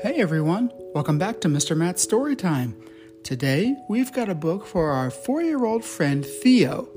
Hey everyone, welcome back to Mr. Matt's Story Time. Today we've got a book for our four year old friend Theo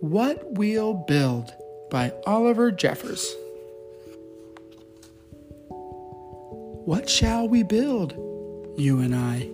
What We'll Build by Oliver Jeffers. What shall we build, you and I?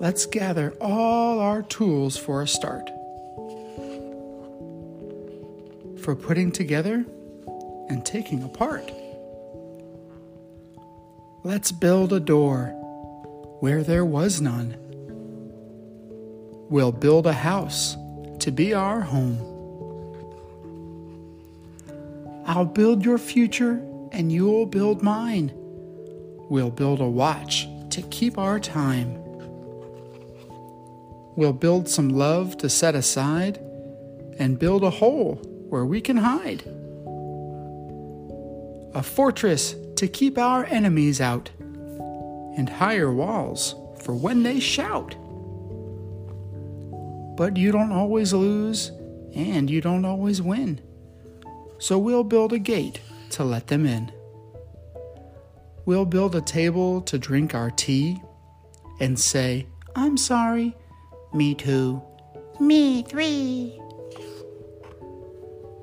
Let's gather all our tools for a start. For putting together and taking apart. Let's build a door where there was none. We'll build a house to be our home. I'll build your future and you'll build mine. We'll build a watch to keep our time. We'll build some love to set aside and build a hole where we can hide. A fortress to keep our enemies out, and higher walls for when they shout. But you don't always lose, and you don't always win. So we'll build a gate to let them in. We'll build a table to drink our tea and say, I'm sorry, me too, me three.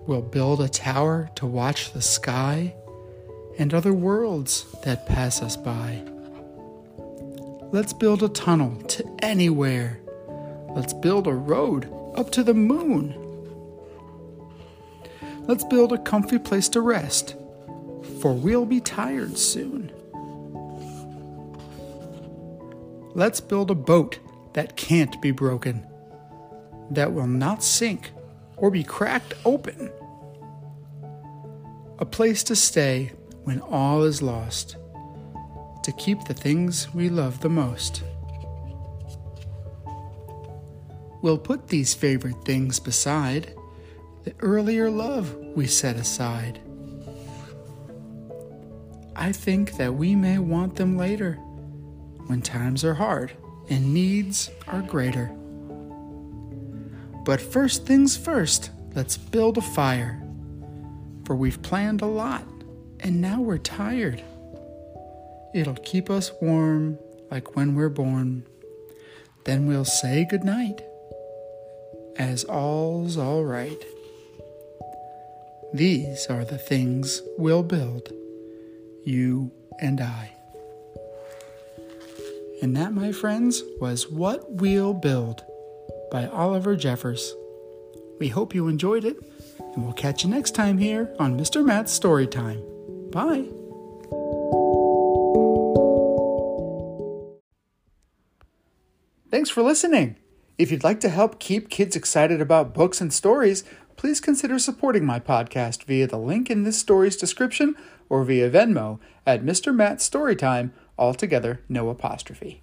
We'll build a tower to watch the sky and other worlds that pass us by. Let's build a tunnel to anywhere. Let's build a road up to the moon. Let's build a comfy place to rest, for we'll be tired soon. Let's build a boat that can't be broken, that will not sink or be cracked open. A place to stay when all is lost, to keep the things we love the most. We'll put these favorite things beside the earlier love we set aside. I think that we may want them later when times are hard and needs are greater. But first things first, let's build a fire, for we've planned a lot and now we're tired. It'll keep us warm like when we're born. Then we'll say goodnight as all's all right. These are the things we'll build, you and I. And that, my friends, was What We'll Build by Oliver Jeffers. We hope you enjoyed it, and we'll catch you next time here on Mr. Matt's Story Time. Bye. Thanks for listening. If you'd like to help keep kids excited about books and stories, please consider supporting my podcast via the link in this story's description or via Venmo at Mr. Matt Storytime, altogether no apostrophe.